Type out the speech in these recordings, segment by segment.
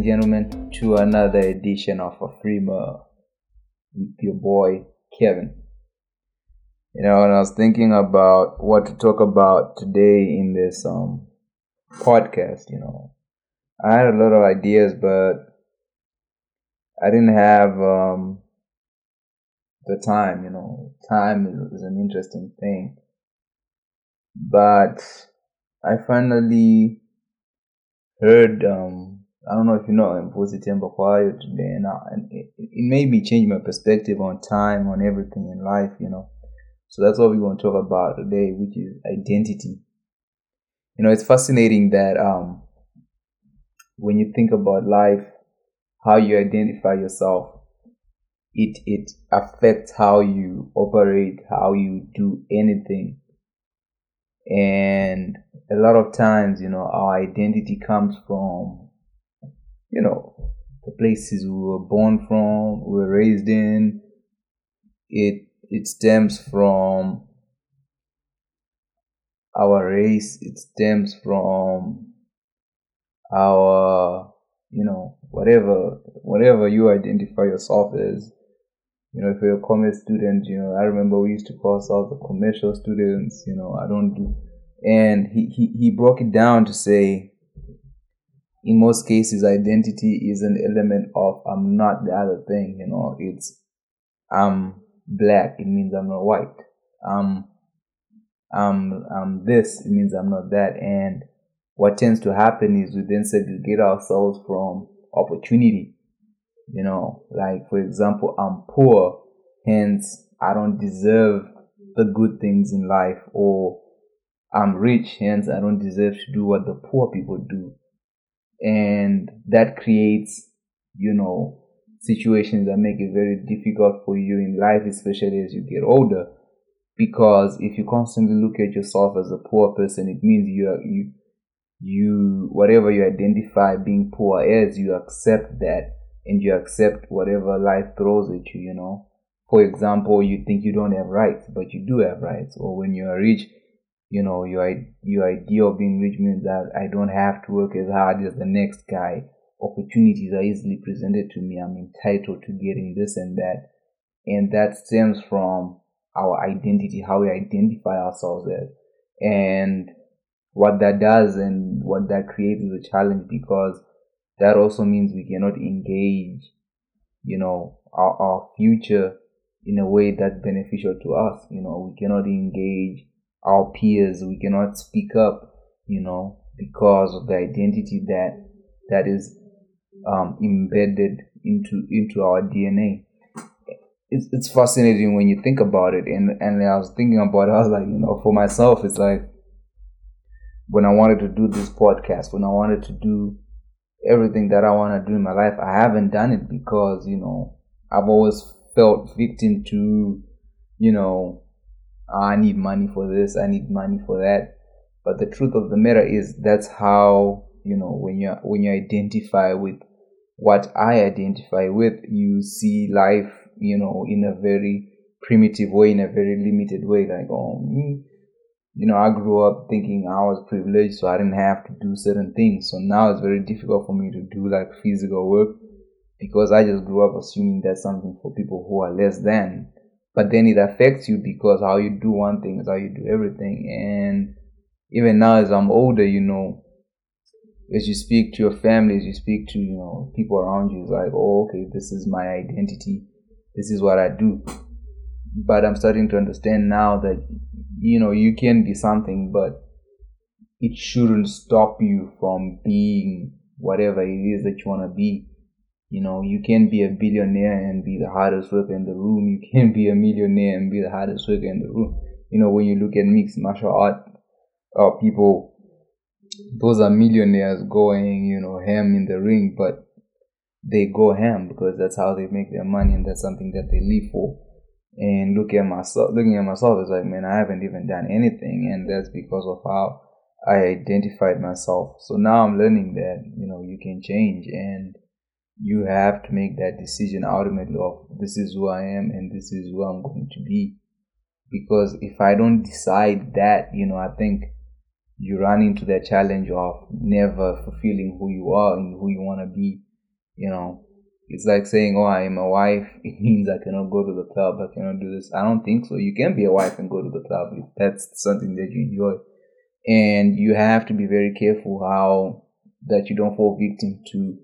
and gentlemen, to another edition of Afrima with your boy Kevin. You know, and I was thinking about what to talk about today in this um podcast. You know, I had a lot of ideas, but I didn't have um the time. You know, time is, is an interesting thing, but I finally heard um I don't know if you know Mvusi Thembekwayo and, and it, it made me change my perspective on time, on everything in life, you know. So that's what we're going to talk about today, which is identity. You know, it's fascinating that um, when you think about life, how you identify yourself, it it affects how you operate, how you do anything. And a lot of times, you know, our identity comes from you know, the places we were born from, we were raised in. It it stems from our race. It stems from our, you know, whatever whatever you identify yourself as. You know, if you're a commerce student, you know, I remember we used to call ourselves the commercial students. You know, I don't do, and he he he broke it down to say in most cases, identity is an element of I'm not the other thing. You know, it's I'm black. It means I'm not white. I'm I'm I'm this. It means I'm not that. And what tends to happen is we then segregate ourselves from opportunity. You know, like for example, I'm poor, hence I don't deserve the good things in life, or I'm rich, hence I don't deserve to do what the poor people do and that creates you know situations that make it very difficult for you in life especially as you get older. Because if you constantly look at yourself as a poor person it means you are you you whatever you identify being poor as you accept that and you accept whatever life throws at you you know. For example you think you don't have rights but you do have rights. Or when you are rich you know your your idea of being rich means that I don't have to work as hard as the next guy. Opportunities are easily presented to me. I'm entitled to getting this and that, and that stems from our identity, how we identify ourselves as, and what that does and what that creates is a challenge because that also means we cannot engage, you know, our, our future in a way that's beneficial to us. You know, we cannot engage our peers. We cannot speak up, you know, because of the identity that that is um, embedded into into our DNA. It's it's fascinating when you think about it, and and I was thinking about it. I was like, you know, for myself, it's like when I wanted to do this podcast, when I wanted to do everything that I want to do in my life, I haven't done it because you know I've always felt victim to you know I need money for this, I need money for that. But the truth of the matter is that's how, you know, when you when you identify with what I identify with, you see life, you know, in a very primitive way, in a very limited way. Like, oh, me, you know, I grew up thinking I was privileged, so I didn't have to do certain things. So now it's very difficult for me to do like physical work because I just grew up assuming that's something for people who are less than but then it affects you because how you do one thing is how you do everything. And even now as i'm older you know as you speak to your family as you speak to you know people around you it's like oh okay this is my identity. This is what i do. But i'm starting to understand now that you know you can be something but it shouldn't stop you from being whatever it is that you want to be you know, you can be a billionaire and be the hardest worker in the room. You can be a millionaire and be the hardest worker in the room. You know, when you look at mixed martial art uh, people, those are millionaires going, you know, ham in the ring, but they go ham because that's how they make their money and that's something that they live for. And look at myself, looking at myself is like, man, I haven't even done anything, and that's because of how I identified myself. So now I'm learning that you know you can change and you have to make that decision ultimately of this is who I am and this is who I'm going to be. Because if I don't decide that, you know, I think you run into that challenge of never fulfilling who you are and who you want to be. You know, it's like saying, "Oh, I am a wife." It means I cannot go to the club. I cannot do this. I don't think so. You can be a wife and go to the club if that's something that you enjoy, and you have to be very careful how that you don't fall victim to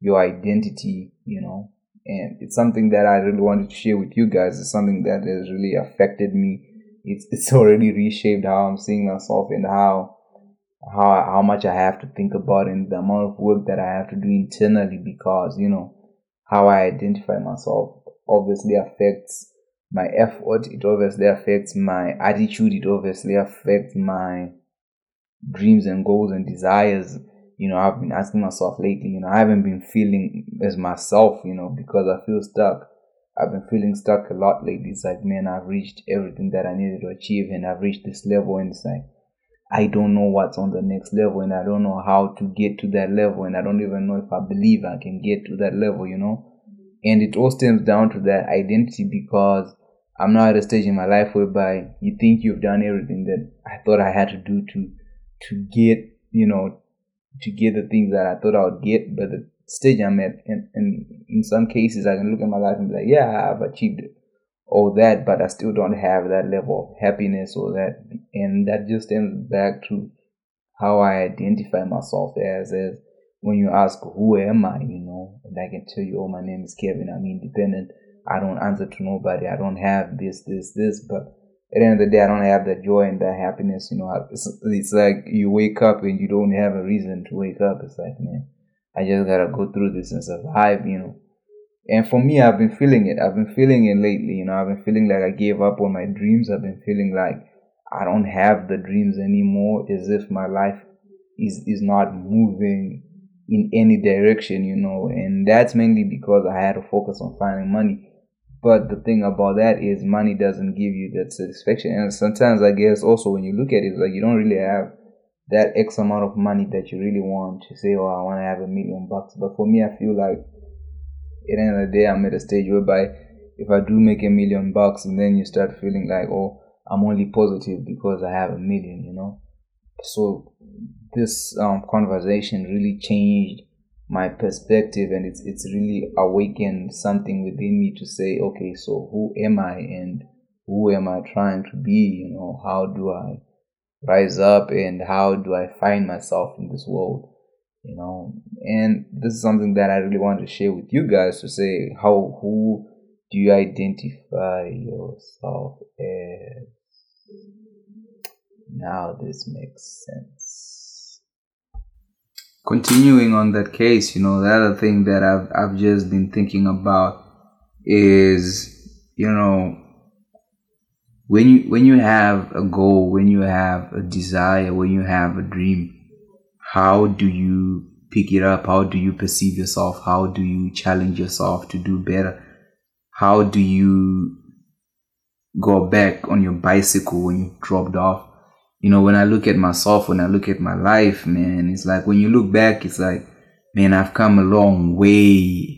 your identity. You know, and it's something that I really wanted to share with you guys. It's something that has really affected me. It's it's already reshaped how I'm seeing myself and how how how much I have to think about and the amount of work that I have to do internally because you know how I identify myself obviously affects my effort. It obviously affects my attitude. It obviously affects my dreams and goals and desires. You know, I've been asking myself lately. You know, I haven't been feeling as myself. You know, because I feel stuck. I've been feeling stuck a lot lately. It's like, man, I've reached everything that I needed to achieve, and I've reached this level, and it's like I don't know what's on the next level and I don't know how to get to that level and I don't even know if I believe I can get to that level, you know. And it all stems down to that identity because I'm now at a stage in my life whereby you think you've done everything that I thought I had to do to to get, you know, to get the things that I thought I would get, but the stage I'm at and, and in some cases I can look at my life and be like, Yeah, I've achieved all that, but I still don't have that level of happiness or that, and that just stems back to how I identify myself as as when you ask who am I, you know, and I can tell you, oh, my name is Kevin. I'm independent. I don't answer to nobody. I don't have this, this, this, but at the end of the day, I don't have that joy and that happiness. You know, it's, it's like you wake up and you don't have a reason to wake up. It's like, man, I just gotta go through this and survive, you know. And for me, I've been feeling it. I've been feeling it lately. You know, I've been feeling like I gave up on my dreams. I've been feeling like I don't have the dreams anymore, as if my life is is not moving in any direction. You know, and that's mainly because I had to focus on finding money. But the thing about that is, money doesn't give you that satisfaction. And sometimes, I guess, also when you look at it, like you don't really have that X amount of money that you really want to say, "Oh, I want to have a million bucks." But for me, I feel like at the end of the day, I'm at a stage whereby if I do make a million bucks and then you start feeling like, oh, I'm only positive because I have a million, you know. So this um, conversation really changed my perspective and it's it's really awakened something within me to say, okay, so who am I and who am I trying to be? You know, how do I rise up and how do I find myself in this world? you know and this is something that i really want to share with you guys to say how who do you identify yourself as now this makes sense continuing on that case you know the other thing that i've i've just been thinking about is you know when you when you have a goal when you have a desire when you have a dream how do you pick it up? How do you perceive yourself? How do you challenge yourself to do better? How do you go back on your bicycle when you dropped off? You know, when I look at myself, when I look at my life, man, it's like when you look back, it's like, man, I've come a long way.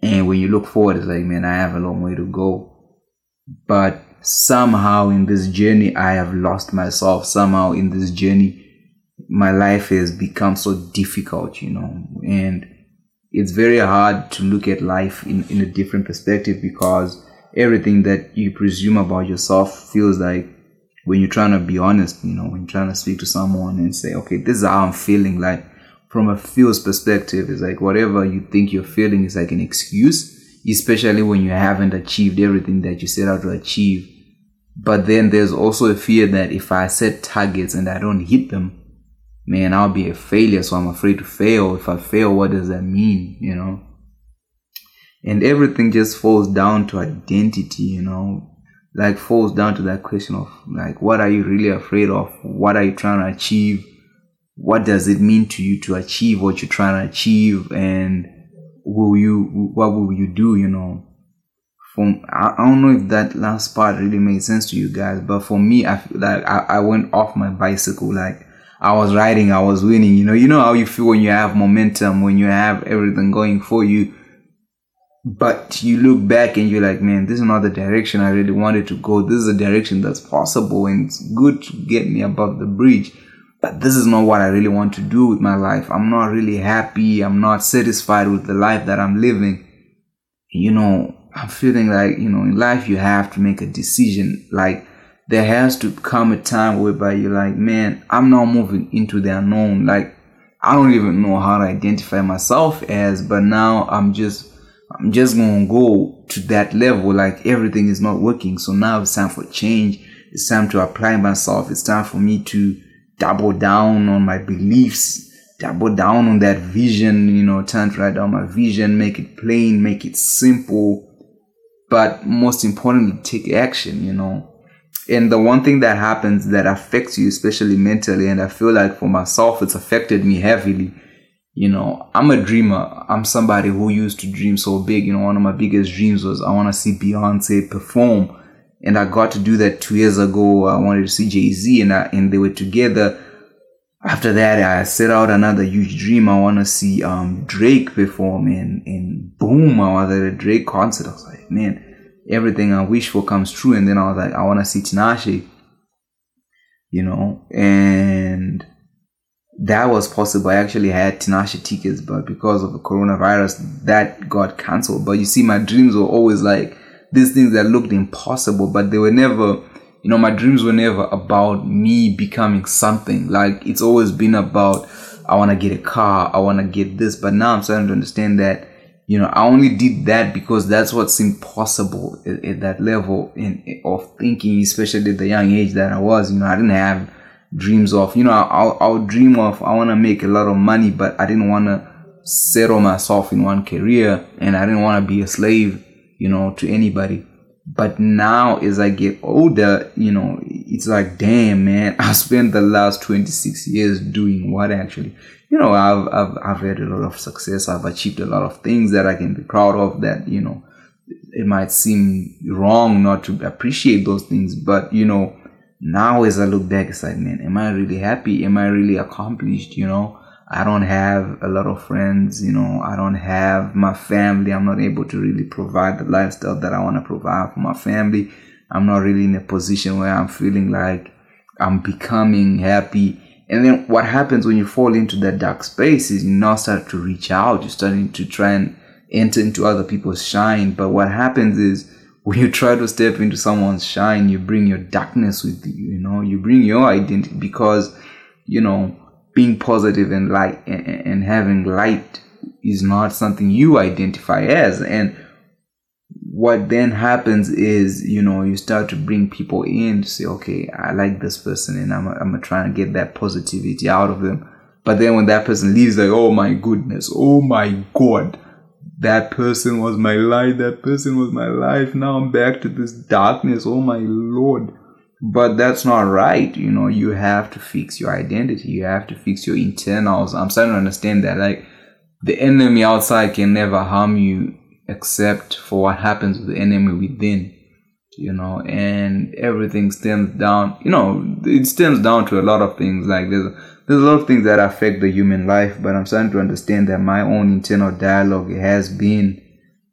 And when you look forward, it's like, man, I have a long way to go. But somehow in this journey, I have lost myself. Somehow in this journey, my life has become so difficult, you know, and it's very hard to look at life in, in a different perspective because everything that you presume about yourself feels like when you're trying to be honest, you know, when you're trying to speak to someone and say, okay, this is how I'm feeling, like from a feels perspective, it's like whatever you think you're feeling is like an excuse, especially when you haven't achieved everything that you set out to achieve. But then there's also a fear that if I set targets and I don't hit them, man, I'll be a failure, so I'm afraid to fail. If I fail, what does that mean, you know? And everything just falls down to identity, you know, like falls down to that question of like, what are you really afraid of? What are you trying to achieve? What does it mean to you to achieve what you're trying to achieve? And will you, what will you do, you know? From, I, I don't know if that last part really made sense to you guys, but for me, I feel like I, I went off my bicycle, like, I was riding, I was winning. You know, you know how you feel when you have momentum, when you have everything going for you. But you look back and you're like, man, this is not the direction I really wanted to go. This is a direction that's possible and it's good to get me above the bridge. but this is not what I really want to do with my life. I'm not really happy. I'm not satisfied with the life that I'm living. You know, I'm feeling like, you know, in life you have to make a decision. Like, there has to come a time whereby you're like, man, I'm now moving into the unknown. Like, I don't even know how to identify myself as, but now I'm just, I'm just gonna go to that level. Like, everything is not working. So now it's time for change. It's time to apply myself. It's time for me to double down on my beliefs, double down on that vision, you know, turn to write down my vision, make it plain, make it simple, but most importantly, take action, you know. And the one thing that happens that affects you, especially mentally, and I feel like for myself, it's affected me heavily. You know, I'm a dreamer. I'm somebody who used to dream so big. You know, one of my biggest dreams was I want to see Beyonce perform and I got to do that two years ago. I wanted to see Jay Z, and I, and they were together. After that, I set out another huge dream. I want to see um, Drake perform, and and boom, I was at a Drake concert. I was like, man, everything I wish for comes true. And then I was like, I want to see Tinashe, you know, and that was possible. I actually had Tinashe tickets, but because of the coronavirus, that got cancelled. But you see, my dreams were always like these things that looked impossible, but they were never, you know, my dreams were never about me becoming something. Like it's always been about, I want to get a car, I want to get this. But now I'm starting to understand that, you know, I only did that because that's what seemed possible at, at that level in, of thinking, especially at the young age that I was. You know, I didn't have dreams of, you know, I'll, I'll dream of, I want to make a lot of money, but I didn't want to settle myself in one career and I didn't want to be a slave you know, to anybody. But now as I get older, you know, it's like, damn, man, I spent the last 26 years doing what actually? You know, I've, I've, I've had a lot of success. I've achieved a lot of things that I can be proud of that, you know, it might seem wrong not to appreciate those things, but you know, now as I look back, it's like, man, am I really happy? Am I really accomplished? You know, I don't have a lot of friends, you know, I don't have my family. I'm not able to really provide the lifestyle that I want to provide for my family. I'm not really in a position where I'm feeling like I'm becoming happy. And then what happens when you fall into that dark space is you now start to reach out. You're starting to try and enter into other people's shine. But what happens is when you try to step into someone's shine, you bring your darkness with you, you know, you bring your identity because, you know, being positive and light and, having light is not something you identify as. And what then happens is you know you start to bring people in to say okay i like this person and i'm, I'm gonna try and get that positivity out of them. But then when that person leaves like oh my goodness. Oh my god that person was my light. That person was my life. Now i'm back to this darkness. Oh my lord. But that's not right. You know you have to fix your identity. You have to fix your internals. I'm starting to understand that. Like the enemy outside can never harm you except for what happens with the enemy within you know and everything stems down you know it stems down to a lot of things. Like there's there's a lot of things that affect the human life but i'm starting to understand that my own internal dialogue has been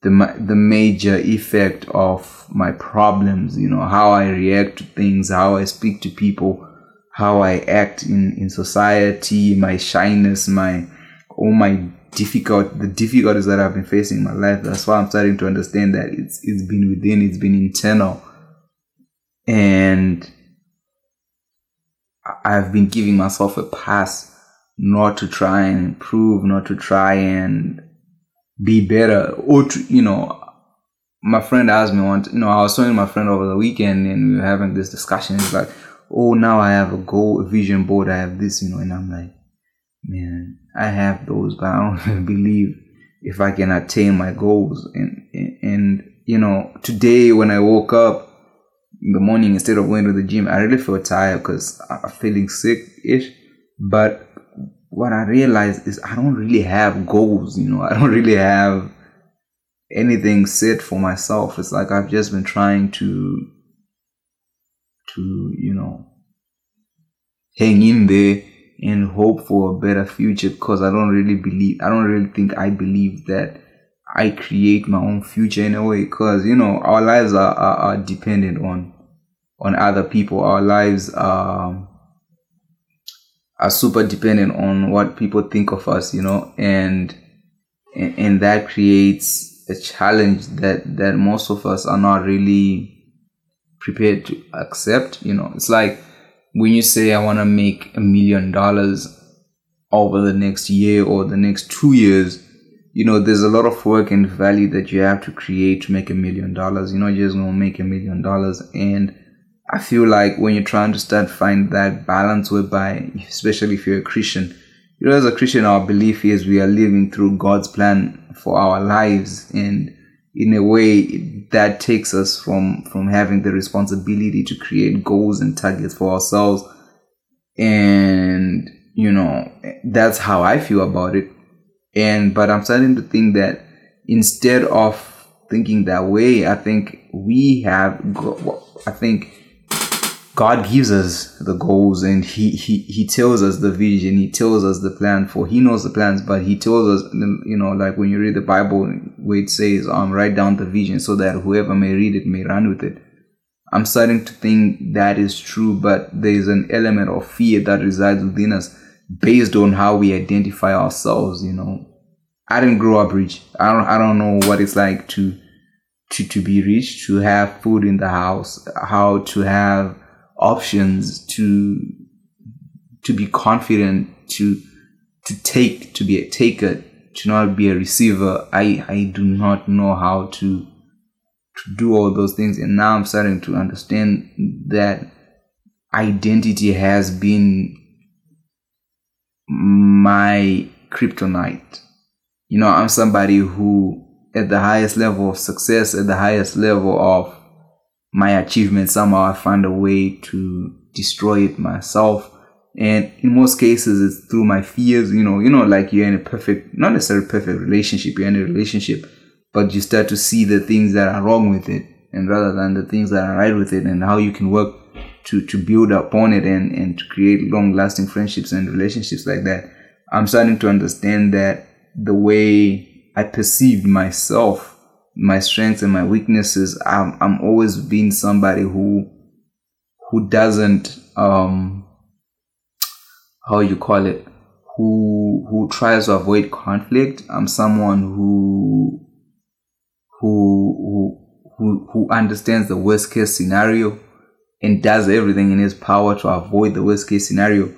the the major effect of my problems you know how i react to things how i speak to people how i act in in society my shyness my all my difficult the difficulties that i've been facing in my life. That's why i'm starting to understand that it's it's been within it's been internal. And i've been giving myself a pass not to try and improve not to try and be better or to, you know my friend asked me once you know i was talking my friend over the weekend and we were having this discussion it's like oh now i have a goal a vision board i have this you know and i'm like man i have those but i don't believe if i can attain my goals. And, and and you know today when i woke up in the morning instead of going to the gym i really feel tired because i'm feeling sick ish but what I realized is I don't really have goals, you know, I don't really have anything set for myself. It's like I've just been trying to to, you know, hang in there and hope for a better future because I don't really believe I don't really think I believe that I create my own future in a way because you know our lives are, are, are dependent on on other people our lives are are super dependent on what people think of us, you know, and and that creates a challenge that that most of us are not really prepared to accept. You know, it's like when you say I want to make a million dollars over the next year or the next two years, you know, there's a lot of work and value that you have to create to make a million dollars. You're not just gonna make a million dollars and I feel like when you're trying to start find that balance whereby, especially if you're a Christian, you know, as a Christian, our belief is we are living through God's plan for our lives, and in a way, that takes us from from having the responsibility to create goals and targets for ourselves, and you know, that's how I feel about it. And but I'm starting to think that instead of thinking that way, I think we have. I think God gives us the goals and he, he, he tells us the vision. He tells us the plan for, he knows the plans, but he tells us, you know, like when you read the Bible where it says, um, write down the vision so that whoever may read it may run with it. I'm starting to think that is true, but there's an element of fear that resides within us based on how we identify ourselves, you know. I didn't grow up rich. I don't, I don't know what it's like to, to, to be rich, to have food in the house, how to have options to to be confident to to take to be a taker to not be a receiver i i do not know how to to do all those things and now i'm starting to understand that identity has been my kryptonite. You know i'm somebody who at the highest level of success at the highest level of my achievement somehow i find a way to destroy it myself. And in most cases it's through my fears you know. You know like you're in a perfect not necessarily perfect relationship you're in a relationship but you start to see the things that are wrong with it and rather than the things that are right with it and how you can work to to build upon it and and to create long lasting friendships and relationships like that i'm starting to understand that the way i perceived myself my strengths and my weaknesses i'm, I'm always being somebody who who doesn't um how you call it who who tries to avoid conflict. I'm someone who who who who, who understands the worst case scenario and does everything in his power to avoid the worst case scenario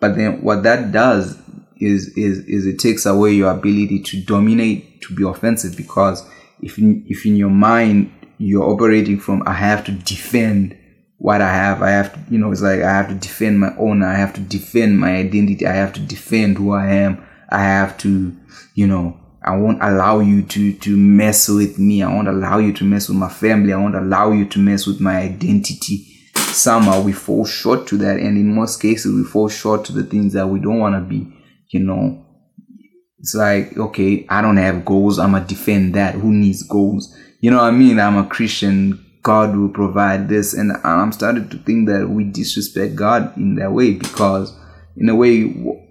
but then what that does is is is it takes away your ability to dominate to be offensive because if in, if in your mind you're operating from I have to defend what I have, I have to, you know, it's like I have to defend my honor, I have to defend my identity, I have to defend who I am, I have to, you know, I won't allow you to to mess with me. I won't allow you to mess with my family. I won't allow you to mess with my identity. Somehow we fall short to that, and in most cases we fall short to the things that we don't want to be. You know, it's like, okay, I don't have goals. I'm to defend that. Who needs goals? You know what I mean? I'm a Christian. God will provide this. And I'm starting to think that we disrespect God in that way because, in a way,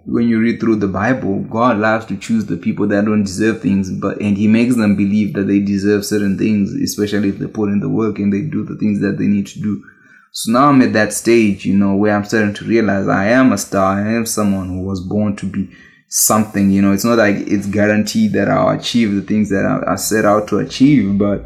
when you read through the Bible, God loves to choose the people that don't deserve things, but and He makes them believe that they deserve certain things, especially if they put in the work and they do the things that they need to do. So now I'm at that stage, you know, where I'm starting to realize I am a star. I am someone who was born to be something you know. It's not like it's guaranteed that i'll achieve the things that i, I set out to achieve but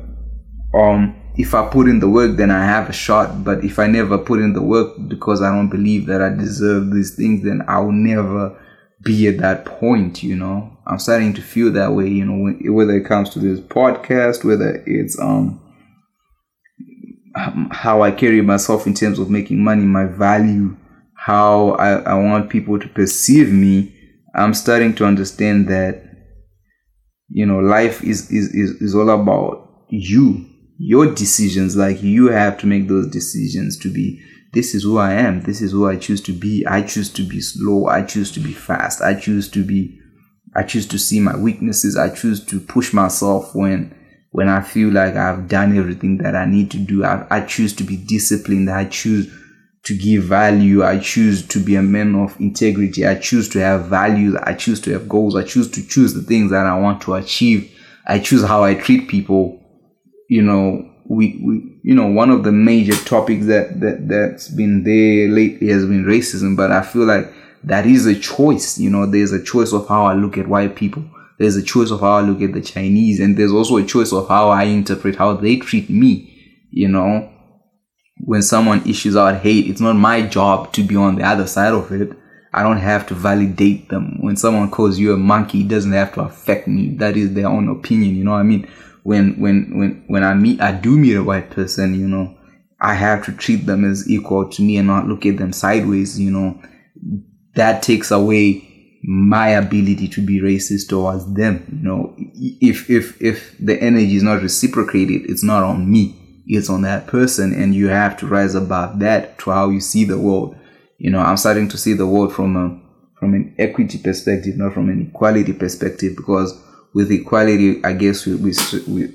um if i put in the work then i have a shot. But if i never put in the work because i don't believe that i deserve these things then i'll never be at that point you know. I'm starting to feel that way you know whether it comes to this podcast whether it's um Um, how i carry myself in terms of making money my value how i, I want people to perceive me I'm starting to understand that you know life is is is, is all about you your decisions. Like you have to make those decisions to be this is who I am this is who I choose to be. I choose to be slow I choose to be fast I choose to be I choose to see my weaknesses I choose to push myself when when I feel like I've done everything that I need to do I, I choose to be disciplined I choose to give value. I choose to be a man of integrity. I choose to have values. I choose to have goals. I choose to choose the things that I want to achieve. I choose how I treat people. You know, we, we you know, one of the major topics that, that, that's been there lately has been racism, but I feel like that is a choice. You know, there's a choice of how I look at white people. There's a choice of how I look at the Chinese, and there's also a choice of how I interpret how they treat me. You know, when someone issues out hate, it's not my job to be on the other side of it. I don't have to validate them. When someone calls you a monkey, it doesn't have to affect me. That is their own opinion. You know what I mean? When when when when I meet, I do meet a white person. You know, I have to treat them as equal to me and not look at them sideways. You know, that takes away my ability to be racist towards them. You know, if if if the energy is not reciprocated, it's not on me. It's on that person, and you have to rise above that to how you see the world. You know, I'm starting to see the world from a from an equity perspective, not from an equality perspective, because with equality, I guess we, we, we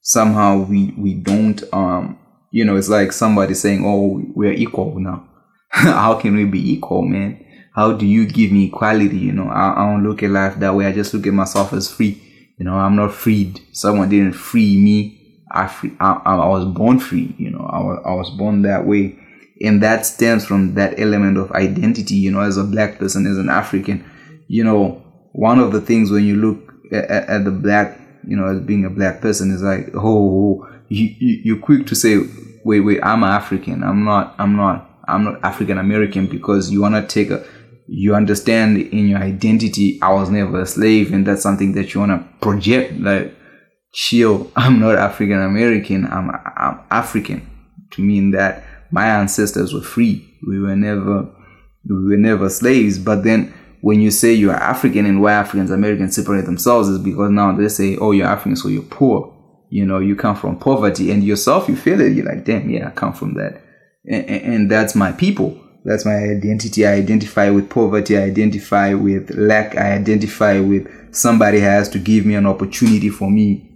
somehow we we don't um you know it's like somebody saying oh we're equal now how can we be equal man how do you give me equality you know? I, I don't look at life that way. I just look at myself as free. You know i'm not freed. Someone didn't free me. I free, I, I was born free you know? I was, I was born that way. And that stems from that element of identity you know? As a black person as an african you know one of the things when you look at, at the black you know as being a black person is like oh, oh you, you you're quick to say wait wait i'm african. I'm not i'm not i'm not african american because you want to take a you understand in your identity i was never a slave and that's something that you want to project like chill i'm not african american i'm i'm african to mean that my ancestors were free we were never we were never slaves but then when you say you're African and why Africans Americans separate themselves is because now they say, oh, you're African, so you're poor. You know, you come from poverty, and yourself, you feel it. You're like, damn, yeah, I come from that, and, and that's my people. That's my identity. I identify with poverty. I identify with lack. I identify with somebody has to give me an opportunity for me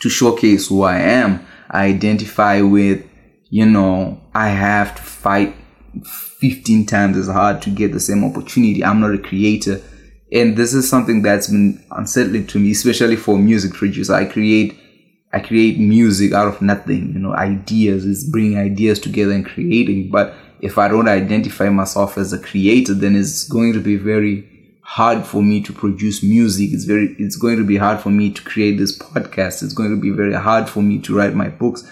to showcase who I am. I identify with, you know, I have to fight 15 times as hard to get the same opportunity. I'm not a creator. And this is something that's been unsettling to me, especially for music producer. I create I create music out of nothing, you know, ideas is bringing ideas together and creating. But if I don't identify myself as a creator, then it's going to be very hard for me to produce music. It's very it's going to be hard for me to create this podcast. It's going to be very hard for me to write my books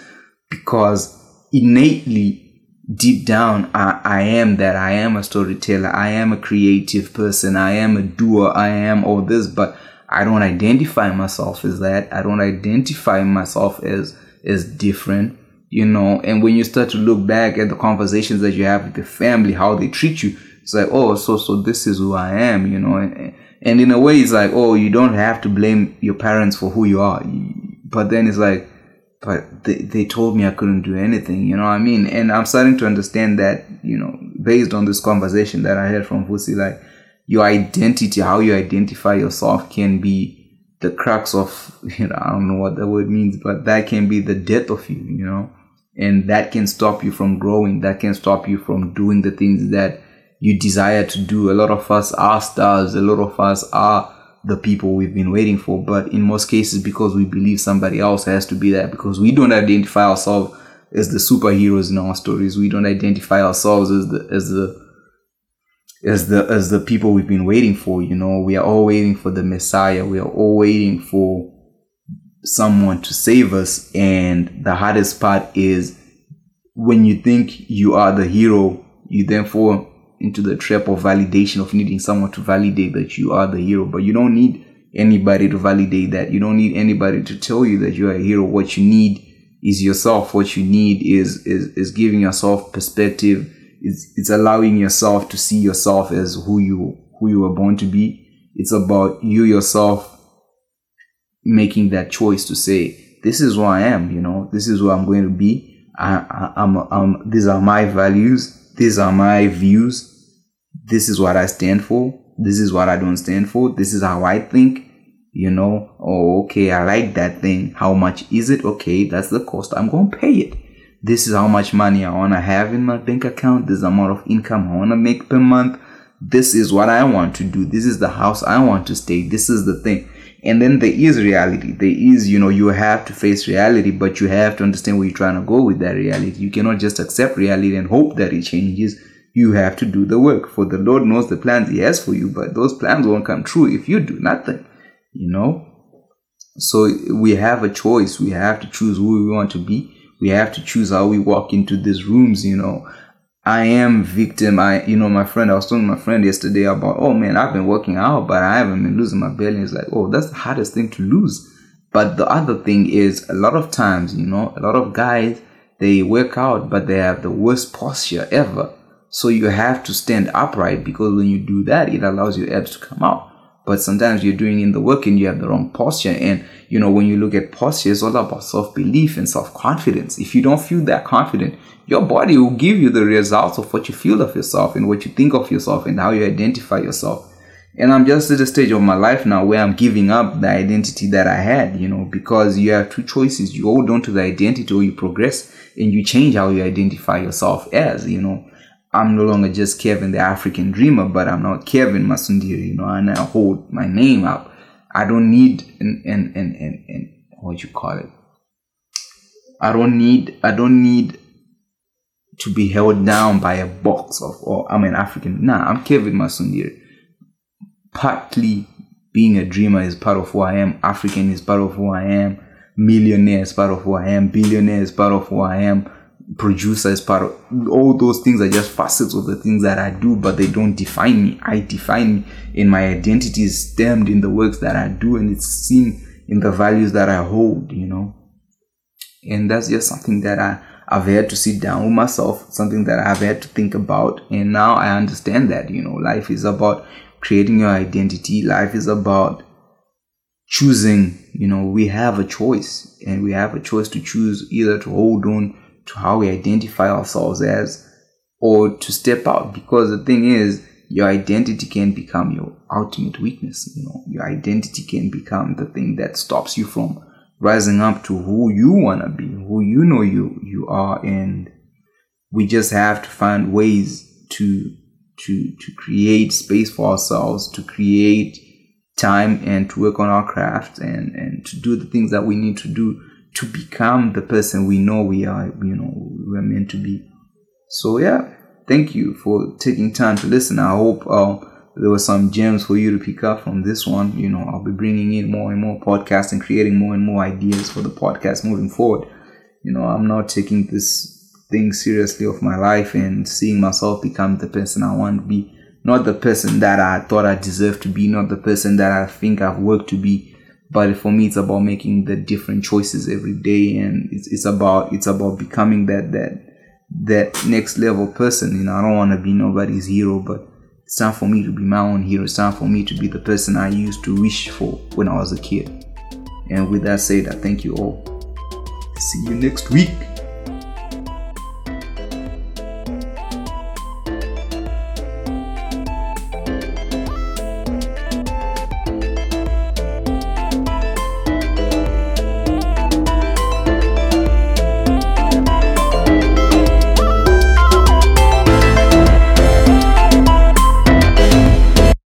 because innately deep down I, I am that. I am a storyteller. I am a creative person. I am a doer. I am all this but i don't identify myself as that. I don't identify myself as as different you know and when you start to look back at the conversations that you have with the family how they treat you it's like oh so so this is who i am you know and, and in a way it's like oh you don't have to blame your parents for who you are but then it's like but they, they told me I couldn't do anything, you know what I mean? And I'm starting to understand that, you know, based on this conversation that I had from Vusi, like your identity, how you identify yourself can be the crux of, you know, I don't know what that word means, but that can be the death of you, you know? And that can stop you from growing. That can stop you from doing the things that you desire to do. A lot of us are stars. A lot of us are the people we've been waiting for. But in most cases, because we believe somebody else has to be that, because we don't identify ourselves as the superheroes in our stories, we don't identify ourselves as the as the as the as the people we've been waiting for. You know, we are all waiting for the Messiah. We are all waiting for someone to save us. And the hardest part is when you think you are the hero, you then fall into the trap of validation of needing someone to validate that you are the hero. But you don't need anybody to validate that. You don't need anybody to tell you that you're a hero. What you need is yourself. What you need is is, is giving yourself perspective. It's, it's allowing yourself to see yourself as who you who you were born to be. It's about you yourself making that choice to say this is who i am you know this is who i'm going to be I, I, I'm, I'm, these are my values these are my views. This is what I stand for. This is what I don't stand for. This is how I think. You know, oh, okay, I like that thing. How much is it? Okay, that's the cost. I'm going to pay it. This is how much money I want to have in my bank account. This amount of income I want to make per month. This is what I want to do. This is the house I want to stay. This is the thing. And then there is reality. There is, you know, you have to face reality, but you have to understand where you're trying to go with that reality. You cannot just accept reality and hope that it changes. You have to do the work. For the Lord knows the plans He has for you, but those plans won't come true if you do nothing. You know? So we have a choice. We have to choose who we want to be. We have to choose how we walk into these rooms, you know. I am victim. I, you know, my friend, I was talking to my friend yesterday about, oh man, I've been working out, but I haven't been losing my belly. It's like, oh, that's the hardest thing to lose. But the other thing is, a lot of times, you know, a lot of guys, they work out, but they have the worst posture ever. So you have to stand upright because when you do that, it allows your abs to come out. But sometimes you're doing in the work and you have the wrong posture. And, you know, when you look at posture, it's all about self belief and self confidence. If you don't feel that confident, your body will give you the results of what you feel of yourself and what you think of yourself and how you identify yourself. And I'm just at a stage of my life now where I'm giving up the identity that I had, you know, because you have two choices. You hold on to the identity or you progress and you change how you identify yourself as, you know. I'm no longer just Kevin the African dreamer, but I'm not Kevin Masundiri, you know, and I hold my name up. I don't need an, an, an, an, an what you call it. I don't need, I don't need to be held down by a box of, or oh, I'm an African. Nah, I'm Kevin Masundiri. Partly being a dreamer is part of who I am. African is part of who I am. Millionaire is part of who I am. Billionaire is part of who I am producer is part of all those things are just facets of the things that I do, but they don't define me. I define me in my identity is stemmed in the works that I do and it's seen in the values that I hold, you know. And that's just something that I, I've had to sit down with myself, something that I've had to think about. And now I understand that, you know, life is about creating your identity. Life is about choosing, you know, we have a choice and we have a choice to choose either to hold on to how we identify ourselves as or to step out. Because the thing is your identity can become your ultimate weakness you know. Your identity can become the thing that stops you from rising up to who you want to be who you know you you are. And we just have to find ways to to to create space for ourselves to create time and to work on our craft and and to do the things that we need to do to become the person we know we are, you know, we're meant to be. So yeah, thank you for taking time to listen. I hope uh, there were some gems for you to pick up from this one. You know, I'll be bringing in more and more podcasts and creating more and more ideas for the podcast moving forward. You know, I'm not taking this thing seriously of my life and seeing myself become the person I want to be. Not the person that I thought I deserved to be, not the person that I think I've worked to be, but for me it's about making the different choices every day and it's, it's about it's about becoming that that that next level person. You know i don't want to be nobody's hero but it's time for me to be my own hero. It's time for me to be the person i used to wish for when i was a kid. And with that said i thank you all. See you next week